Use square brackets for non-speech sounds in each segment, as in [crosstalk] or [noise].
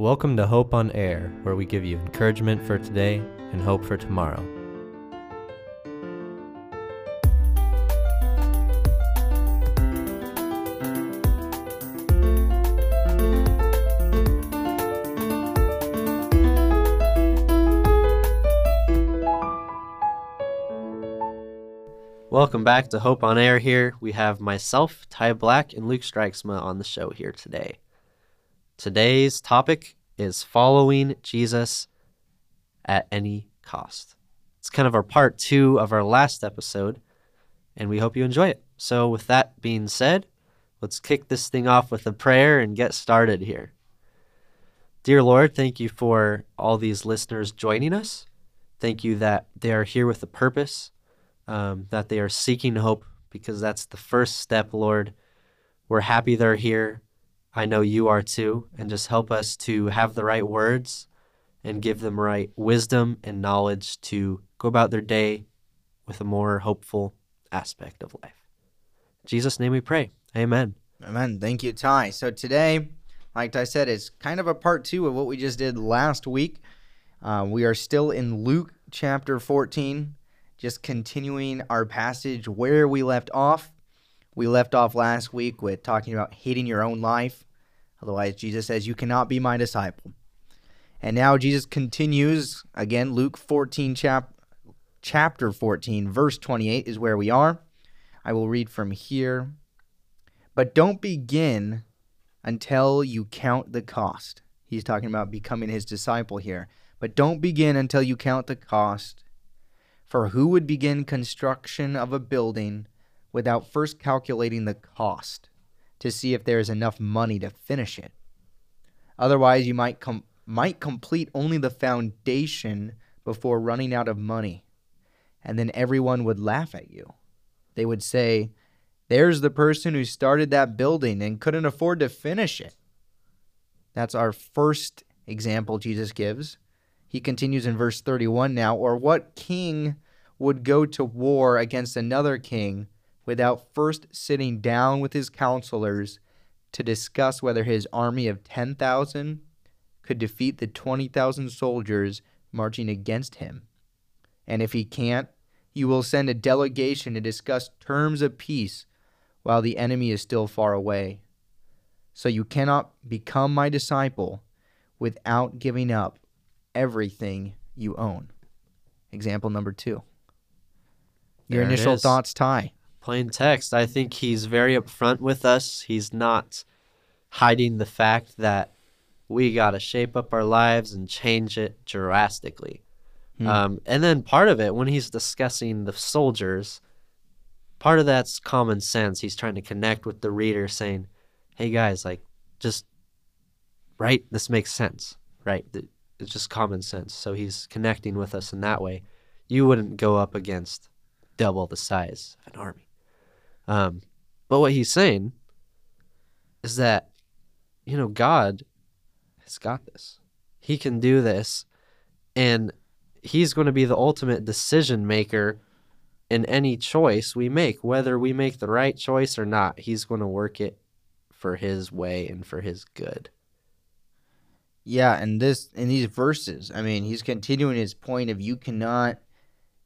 Welcome to Hope on Air, where we give you encouragement for today and hope for tomorrow. Welcome back to Hope on Air here. We have myself, Ty Black, and Luke Strikesma on the show here today. Today's topic is following Jesus at any cost. It's kind of our part two of our last episode, and we hope you enjoy it. So, with that being said, let's kick this thing off with a prayer and get started here. Dear Lord, thank you for all these listeners joining us. Thank you that they are here with a purpose um, that they are seeking hope because that's the first step, Lord. We're happy they're here. I know you are too. And just help us to have the right words and give them right wisdom and knowledge to go about their day with a more hopeful aspect of life. In Jesus' name we pray. Amen. Amen. Thank you, Ty. So today, like I said, is kind of a part two of what we just did last week. Uh, we are still in Luke chapter 14 just continuing our passage where we left off. We left off last week with talking about hating your own life. Otherwise, Jesus says, You cannot be my disciple. And now Jesus continues again, Luke 14, chap- chapter 14, verse 28 is where we are. I will read from here. But don't begin until you count the cost. He's talking about becoming his disciple here. But don't begin until you count the cost for who would begin construction of a building without first calculating the cost to see if there is enough money to finish it? Otherwise, you might com- might complete only the foundation before running out of money, and then everyone would laugh at you. They would say, "There's the person who started that building and couldn't afford to finish it." That's our first example Jesus gives he continues in verse 31 now, or what king would go to war against another king without first sitting down with his counselors to discuss whether his army of 10,000 could defeat the 20,000 soldiers marching against him? And if he can't, he will send a delegation to discuss terms of peace while the enemy is still far away. So you cannot become my disciple without giving up everything you own. Example number two. Your There initial thoughts, Ty. Plain text. I think he's very upfront with us. He's not hiding the fact that we got to shape up our lives and change it drastically. Hmm. Um, and then part of it, when he's discussing the soldiers, part of that's common sense. He's trying to connect with the reader, saying, "Hey guys, like, just right. This makes sense, right? It's just common sense." So he's connecting with us in that way. You wouldn't go up against double the size of an army. Um, but what he's saying is that, you know, God has got this. He can do this, and he's going to be the ultimate decision maker in any choice we make, whether we make the right choice or not. He's going to work it for his way and for his good. Yeah, and this in these verses, I mean, he's continuing his point of you cannot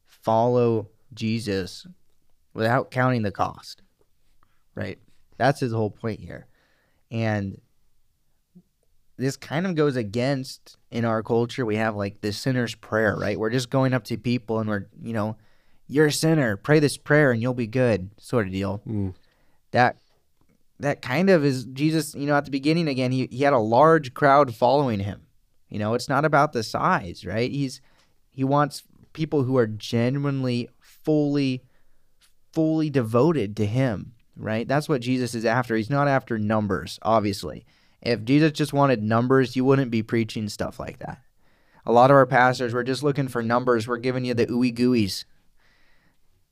follow Jesus without counting the cost. Right? That's his whole point here. And this kind of goes against in our culture we have like the sinner's prayer, right? We're just going up to people and we're, you know, you're a sinner, pray this prayer and you'll be good, sort of deal. Mm. That that kind of is Jesus, you know, at the beginning again, he, he had a large crowd following him. You know, it's not about the size, right? He's he wants people who are genuinely fully fully devoted to him, right? That's what Jesus is after. He's not after numbers, obviously. If Jesus just wanted numbers, you wouldn't be preaching stuff like that. A lot of our pastors were just looking for numbers. We're giving you the ooey gooeys.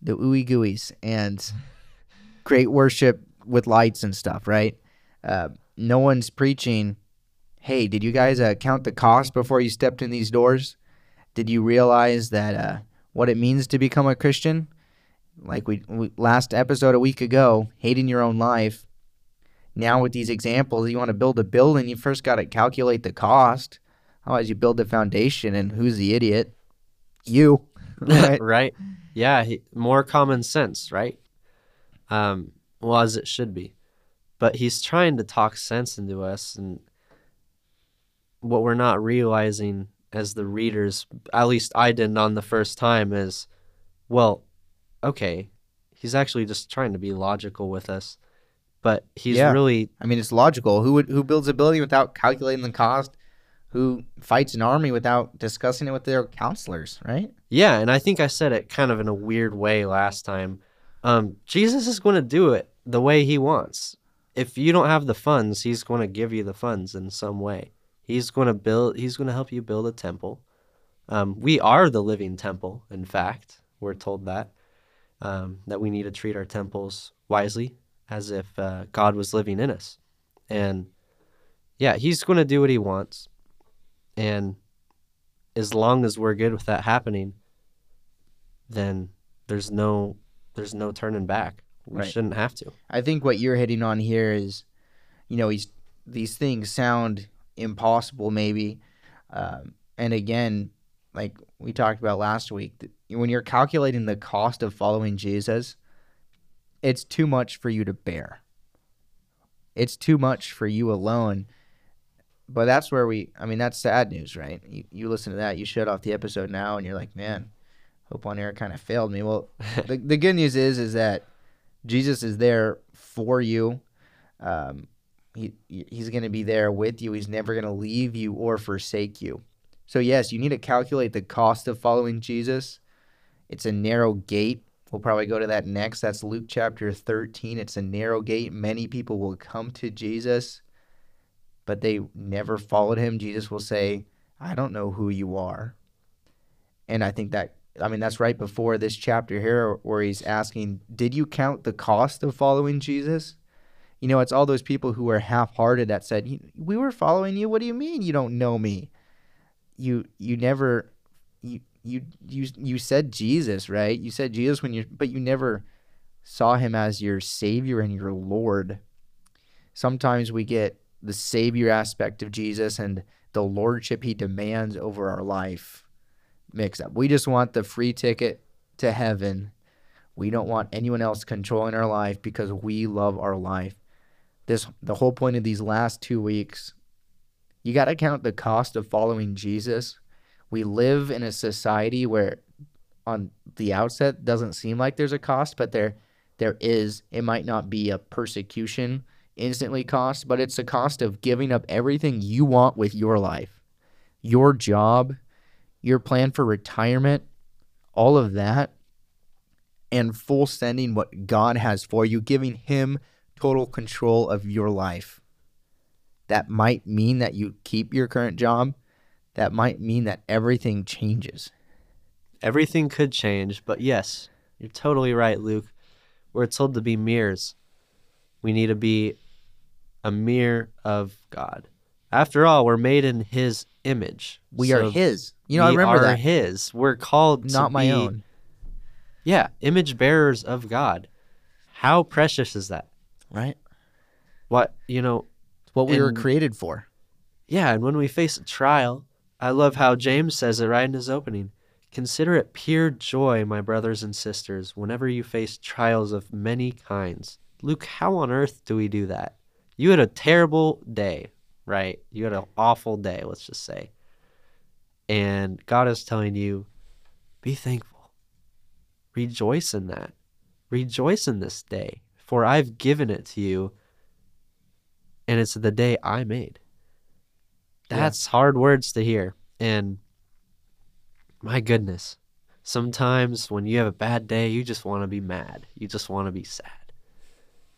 The ooey gooeys and great worship with lights and stuff, right? Uh, no one's preaching, hey, did you guys uh, count the cost before you stepped in these doors? Did you realize that uh, what it means to become a Christian? Like we, we last episode a week ago, hating your own life. now with these examples, you want to build a building, you first got to calculate the cost. Otherwise, you build the foundation, and who's the idiot? You. [laughs] right. Right? Yeah, he, more common sense, right? Um, well, as it should be. But he's trying to talk sense into us, and what we're not realizing as the readers, at least I didn't on the first time, is well, okay, he's actually just trying to be logical with us, but he's Yeah. really I mean, it's logical. Who would who builds a building without calculating the cost? Who fights an army without discussing it with their counselors? Right? Yeah, and I think I said it kind of in a weird way last time. Um, Jesus is going to do it the way he wants. If you don't have the funds, he's going to give you the funds in some way. He's going to build. He's going to help you build a temple. Um, we are the living temple. In fact, we're told that um, that we need to treat our temples wisely, as if uh, God was living in us. And yeah, he's going to do what he wants. And as long as we're good with that happening, then there's no there's no turning back. We Right. shouldn't have to. I think what you're hitting on here is, you know, he's these things sound impossible, maybe, um, and again, like we talked about last week, when you're calculating the cost of following Jesus, it's too much for you to bear. It's too much for you alone. But that's where we, I mean, that's sad news, right? You, you listen to that, you shut off the episode now, and you're like, man, Hope on Air kind of failed me. Well, [laughs] the, the good news is, is that Jesus is there for you. Um, he he's going to be there with you. He's never going to leave you or forsake you. So yes, you need to calculate the cost of following Jesus. It's a narrow gate. We'll probably go to that next. That's Luke chapter 13. It's a narrow gate. Many people will come to Jesus, but they never followed him. Jesus will say, "I don't know who you are." And I think that I mean, that's right before this chapter here where he's asking, Did you count the cost of following Jesus? You know, it's all those people who were half hearted that said, We were following you. What do you mean you don't know me? You you never you you you you said Jesus, right? You said Jesus when you but you never saw him as your savior and your Lord. Sometimes we get the savior aspect of Jesus and the lordship he demands over our life mixed up. We just want the free ticket to heaven. We don't want anyone else controlling our life because we love our life. This the whole point of these last 2 weeks. You got to count the cost of following Jesus. We live in a society where on the outset doesn't seem like there's a cost, but there there is. It might not be a persecution instantly cost, but it's a cost of giving up everything you want with your life. Your job, your plan for retirement, all of that, and full sending what God has for you, giving Him total control of your life. That might mean that you keep your current job. That might mean that everything changes. Everything could change, but yes, you're totally right, Luke. We're told to be mirrors. We need to be a mirror of God. After all, we're made in His image. We are His. You know, I we remember are that. His. We're called to Not my be- own. Yeah, image bearers of God. How precious is that? Right? What you know? It's what we were created for. Yeah, and when we face a trial, I love how James says it right in his opening. Consider it pure joy, my brothers and sisters, whenever you face trials of many kinds. Luke, how on earth do we do that? You had a terrible day, right? You had an awful day, let's just say. And God is telling you, be thankful. Rejoice in that. Rejoice in this day, for I've given it to you, and it's the day I made. Yeah. That's hard words to hear. And my goodness, sometimes when you have a bad day, you just want to be mad. You just want to be sad.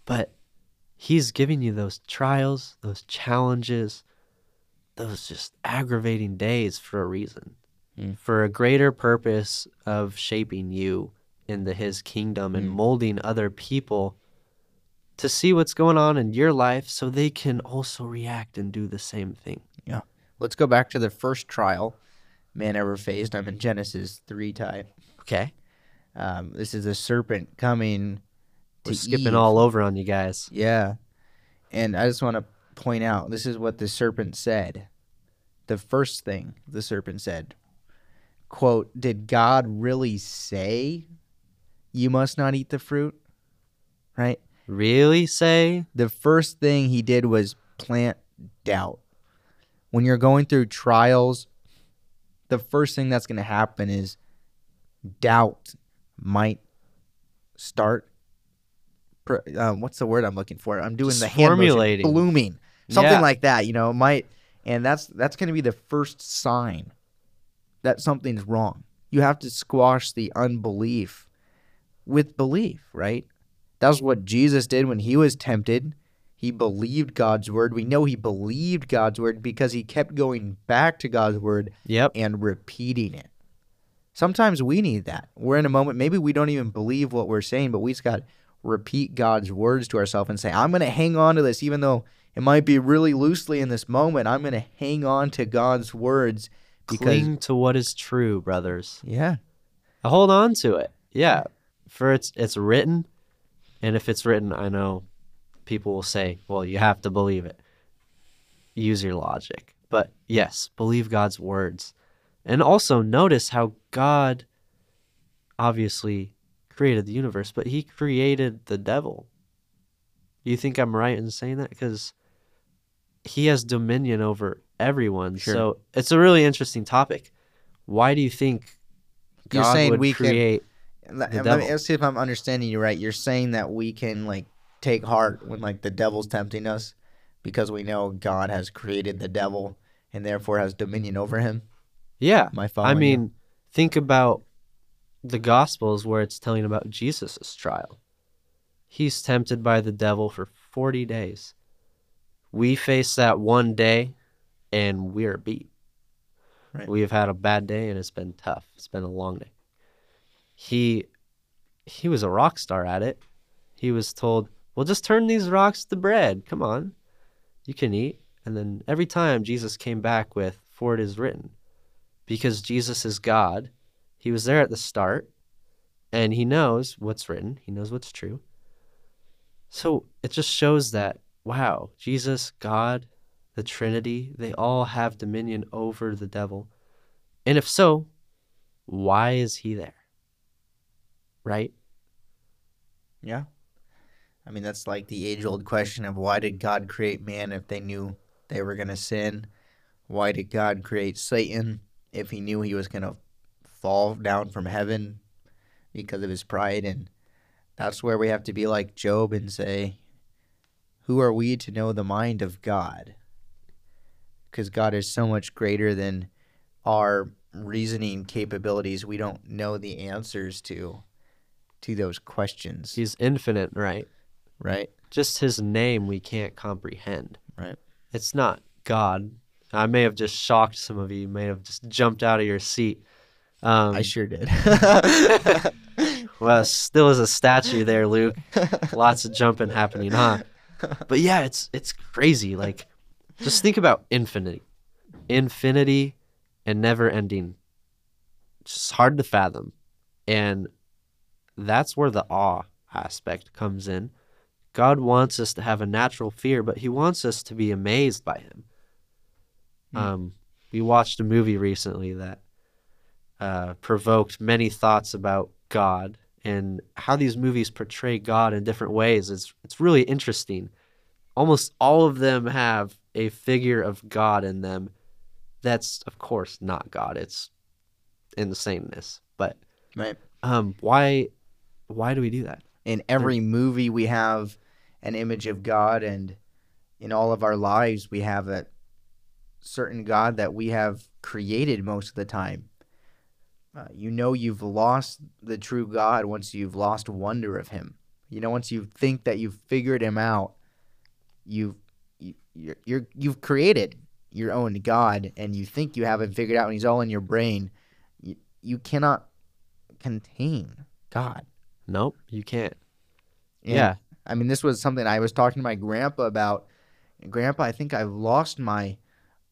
But he's giving you those trials, those challenges, those just aggravating days for a reason, Mm. for a greater purpose of shaping you into his kingdom and Mm. molding other people to see what's going on in your life so they can also react and do the same thing. Yeah. Let's go back to the first trial man ever faced. I'm in Genesis 3 type. Okay. Um, this is a serpent coming We're to skipping Eve. all over on you guys. Yeah. And I just want to point out this is what the serpent said. The first thing the serpent said, quote, Did God really say you must not eat the fruit? Right? Really say? The first thing he did was plant doubt. When you're going through trials, the first thing that's going to happen is doubt might start. Uh, what's the word I'm looking for? I'm doing Just the hand motion. formulating. blooming, something Yeah. like that. You know, might, and that's that's going to be the first sign that something's wrong. You have to squash the unbelief with belief, right? That's what Jesus did when he was tempted. He believed God's word. We know he believed God's word because he kept going back to God's word Yep. and repeating it. Sometimes we need that. We're in a moment, maybe we don't even believe what we're saying, but we just got to repeat God's words to ourselves and say, I'm going to hang on to this, even though it might be really loosely in this moment. I'm going to hang on to God's words because, Cling to what is true, brothers. yeah, Hold on to it. Yeah. For it's it's written, and if it's written, I know people will say, "Well, you have to believe it." Use your logic. But yes, believe God's words. And also notice how God obviously created the universe, but he created the devil. You think I'm right in saying that cuz he has dominion over everyone. Sure. So, it's a really interesting topic. Why do you think You're God saying would we can- create Let, let me see if I'm understanding you right. You're saying that we can like take heart when like the devil's tempting us because we know God has created the devil and therefore has dominion over him. Yeah. My I I you? mean, think about the Gospels where it's telling about Jesus' trial. He's tempted by the devil for 40 days. We face that one day and we're beat. Right. We have had a bad day and it's been tough. It's been a long day. He he was a rock star at it. He was told, "Well, just turn these rocks to bread. Come on. You can eat." And then every time Jesus came back with, "For it is written." because Jesus is God. He was there at the start and he knows what's written, he knows what's true. So it just shows that, wow, Jesus, God, the Trinity, they all have dominion over the devil. And if so, why is he there? Right? Yeah. I mean, that's like the age old question of why did God create man if they knew they were going to sin? Why did God create Satan if he knew he was going to fall down from heaven because of his pride? And that's where we have to be like Job and say, Who are we to know the mind of God? Because God is so much greater than our reasoning capabilities. We don't know the answers to to those questions, He's infinite, right? right? Just his name we can't comprehend. Right. It's not God. I may have just shocked some of you. You may have just jumped out of your seat. Um, I sure did. [laughs] well, [laughs] still is a statue there, Luke. Lots of jumping happening, huh? But yeah, it's it's crazy. Like, just think about infinity, infinity, and never ending. It's hard to fathom, and that's where the awe aspect comes in. God wants us to have a natural fear, but He wants us to be amazed by Him. Hmm. Um, we watched a movie recently that uh, provoked many thoughts about God and how these movies portray God in different ways. It's it's really interesting. Almost all of them have a figure of God in them. That's of course not God. It's insaneness. But right. um, why why do we do that? In every movie, we have an image of God, and in all of our lives, we have a certain God that we have created most of the time. Uh, you know, you've lost the true God once you've lost wonder of Him. You know, once you think that you've figured Him out, you've you, you're, you're you've created your own God, and you think you have it figured out, and He's all in your brain. You, you cannot contain God. Nope, you can't. And, yeah. I mean, this was something I was talking to my grandpa about. Grandpa, I think I've lost my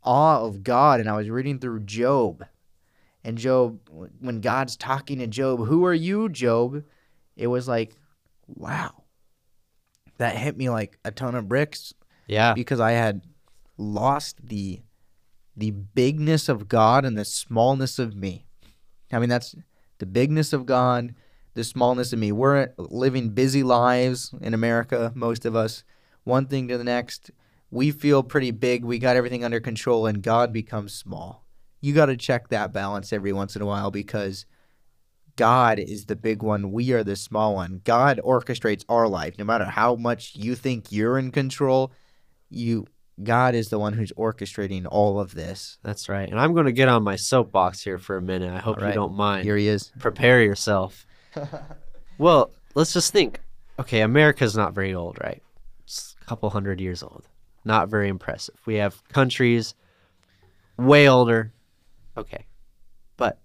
awe of God, and I was reading through Job. And Job, when God's talking to Job, who are you, Job? It was like, wow. That hit me like a ton of bricks. Yeah. because I had lost the the bigness of God and the smallness of me. I mean, that's the bigness of God, the smallness of me. We're living busy lives in America, most of us, one thing to the next. We feel pretty big. We got everything under control, and God becomes small. You got to check that balance every once in a while because God is the big one. We are the small one. God orchestrates our life. No matter how much you think you're in control, you God is the one who's orchestrating all of this. That's right. And I'm going to get on my soapbox here for a minute. I hope right. you don't mind. Here he is. Prepare yourself. Well, let's just think. Okay, America's not very old, right? It's a couple hundred years old. Not very impressive. We have countries way older. Okay. But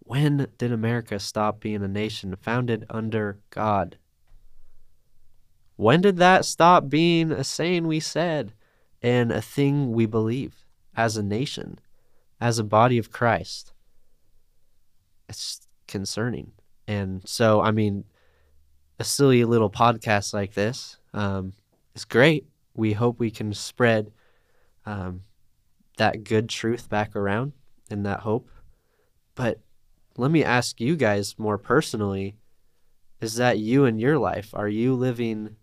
when did America stop being a nation founded under God? When did that stop being a saying we said and a thing we believe as a nation, as a body of Christ? It's concerning. And so, I mean, a silly little podcast like this um, is great. We hope we can spread um, that good truth back around and that hope. But let me ask you guys more personally is that you in your life? Are you living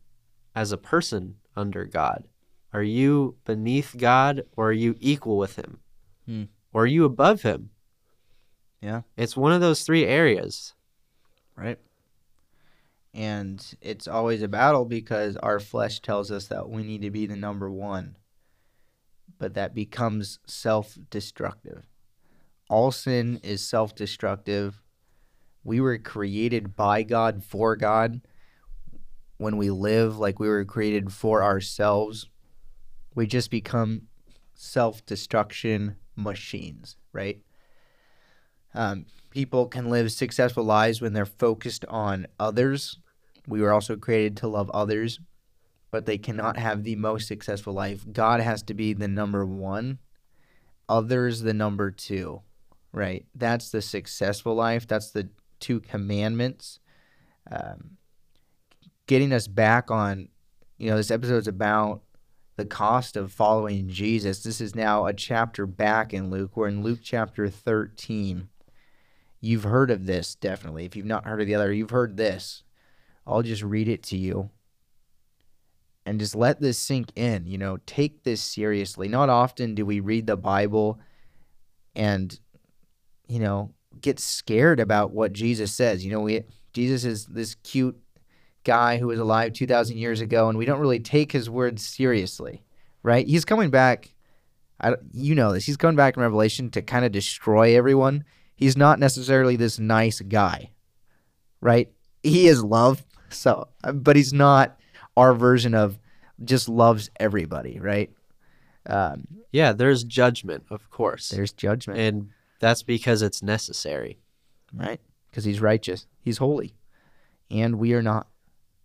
as a person under God? Are you beneath God or are you equal with Him? Hmm. Or are you above Him? Yeah. It's one of those three areas. Right. And it's always a battle because our flesh tells us that we need to be the number one. But that becomes self destructive. All sin is self destructive. We were created by God for God. When we live like we were created for ourselves, we just become self destruction machines, right? Um, people can live successful lives when they're focused on others. We were also created to love others, but they cannot have the most successful life. God has to be the number one, others the number two, right? That's the successful life. That's the two commandments. Um, getting us back on, you know, this episode's about the cost of following Jesus. This is now a chapter back in Luke. We're in Luke chapter 13 you've heard of this definitely. If you've not heard of the other, you've heard this. I'll just read it to you and just let this sink in. You know, take this seriously. Not often do we read the Bible and, you know, get scared about what Jesus says. You know, we Jesus is this cute guy who was alive 2,000 years ago, and we don't really take his words seriously, right? He's coming back. I, you know this. He's coming back in Revelation to kind of destroy everyone he's not necessarily this nice guy, right? He is love, so but he's not our version of just loves everybody, right? Um, Yeah, there's judgment, of course. there's judgment, and that's because it's necessary. right? Because he's righteous, he's holy, and we are not,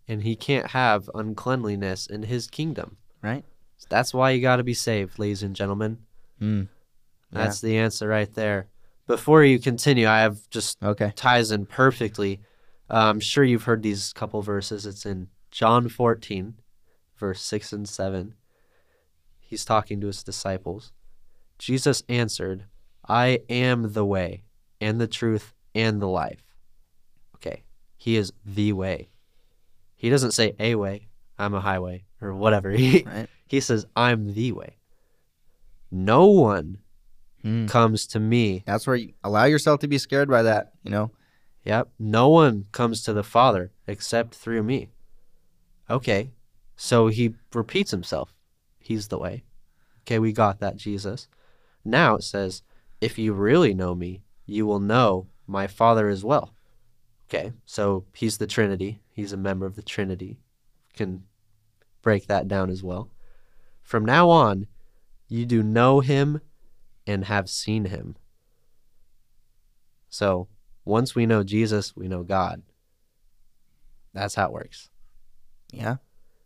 And he can't have uncleanliness in his kingdom. right? That's why you got to be saved, ladies and gentlemen. Mm. That's the answer right there. Before you continue, I have just Okay. ties in perfectly. Uh, I'm sure you've heard these couple verses. It's in John 14, verse 6 and 7. He's talking to his disciples. Jesus answered, I am the way and the truth and the life. Okay, he is the way. He doesn't say a way, I'm a highway, or whatever. He, [laughs] Right. he says, I'm the way. No one Mm. comes to me That's where you allow yourself to be scared by that. You know, Yep. No one comes to the Father except through me. Okay. So he repeats himself. He's the way. Okay, we got that, Jesus. Now it says, if you really know me, you will know my Father as well. Okay, so he's the Trinity. He's a member of the Trinity. Can break that down as well. From now on, you do know him and have seen him. So once we know Jesus, we know God. That's how it works. yeah,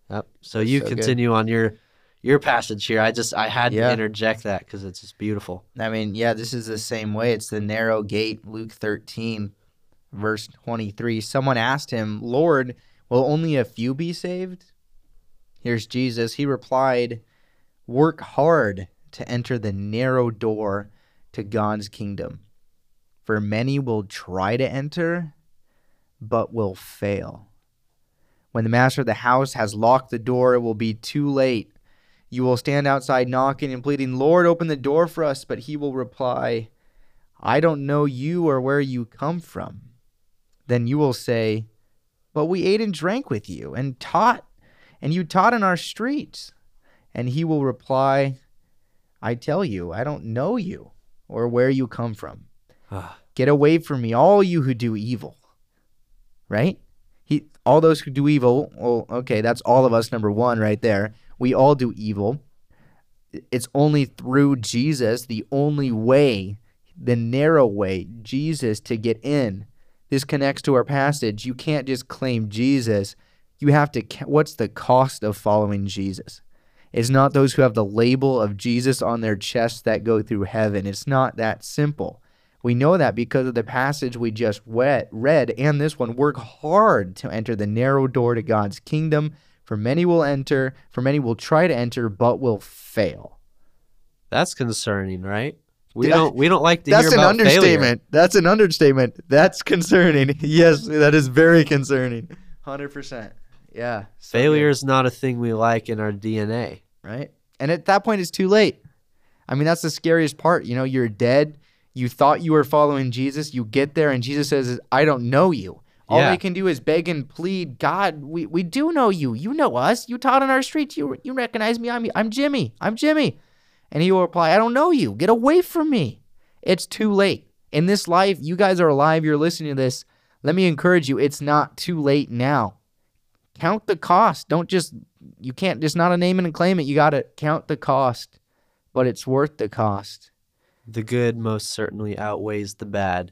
Yep. So you So good. continue on your your passage here. I just I had Yeah. to interject that because it's just beautiful. I mean, yeah, this is the same way. It's the narrow gate, Luke 13, verse 23. Someone asked him, Lord, will only a few be saved? Here's Jesus. He replied, Work hard to enter the narrow door to God's kingdom. For many will try to enter, but will fail. When the master of the house has locked the door, it will be too late. You will stand outside knocking and pleading, Lord, open the door for us. But he will reply, I don't know you or where you come from. Then you will say, But we ate and drank with you and taught, and you taught in our streets. And he will reply, I tell you, I don't know you or where you come from. Ah, Get away from me, all you who do evil. Right? He all those who do evil, well, okay, that's all of us number 1 right there. We all do evil. It's only through Jesus, the only way, the narrow way, Jesus to get in. This connects to our passage. You can't just claim Jesus. You have to what's the cost of following Jesus? It's not those who have the label of Jesus on their chest that go through heaven. It's not that simple. We know that because of the passage we just read, read and this one. Work hard to enter the narrow door to God's kingdom. For many will enter, for many will try to enter, but will fail. that's concerning, right? We don't we don't like to That's hear an about failure. understatement. That's an understatement. That's concerning. [laughs] yes, that is very concerning. 100%. Yeah. so. Failure is not a thing we like in our DNA. right? And at that point, it's too late. I mean, that's the scariest part. You know, you're dead. You thought you were following Jesus. You get there, and Jesus says, I don't know you. All Yeah. they can do is beg and plead, God, we, we do know you. You know us. You taught on our streets. You, you recognize me. I'm, I'm Jimmy. I'm Jimmy. And he will reply, I don't know you. Get away from me. It's too late. In this life, you guys are alive. You're listening to this. Let me encourage you. It's not too late now. Count the cost. Don't just, you can't just not a name and claim it. You got to count the cost, but it's worth the cost. The good most certainly outweighs the bad.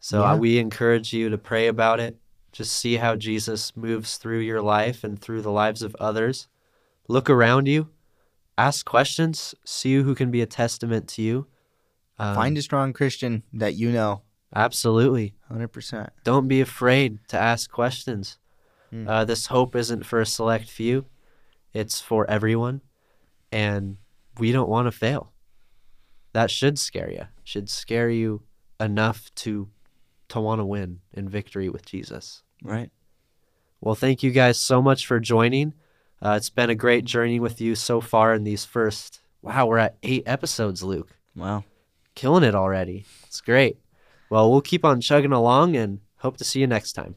So Yeah. uh, we encourage you to pray about it. Just see how Jesus moves through your life and through the lives of others. Look around you, ask questions, see who can be a testament to you. Um, Find a strong Christian that you know. absolutely. 100%. Don't be afraid to ask questions. Mm. Uh, this hope isn't for a select few, it's for everyone. And we don't want to fail. That should scare you. Should scare you enough to to want to win in victory with Jesus. Right. Well, thank you guys so much for joining. Uh, it's been a great journey with you so far in these first. Wow, we're at eight episodes, Luke. Wow. Killing it already. It's great. Well, we'll keep on chugging along and hope to see you next time.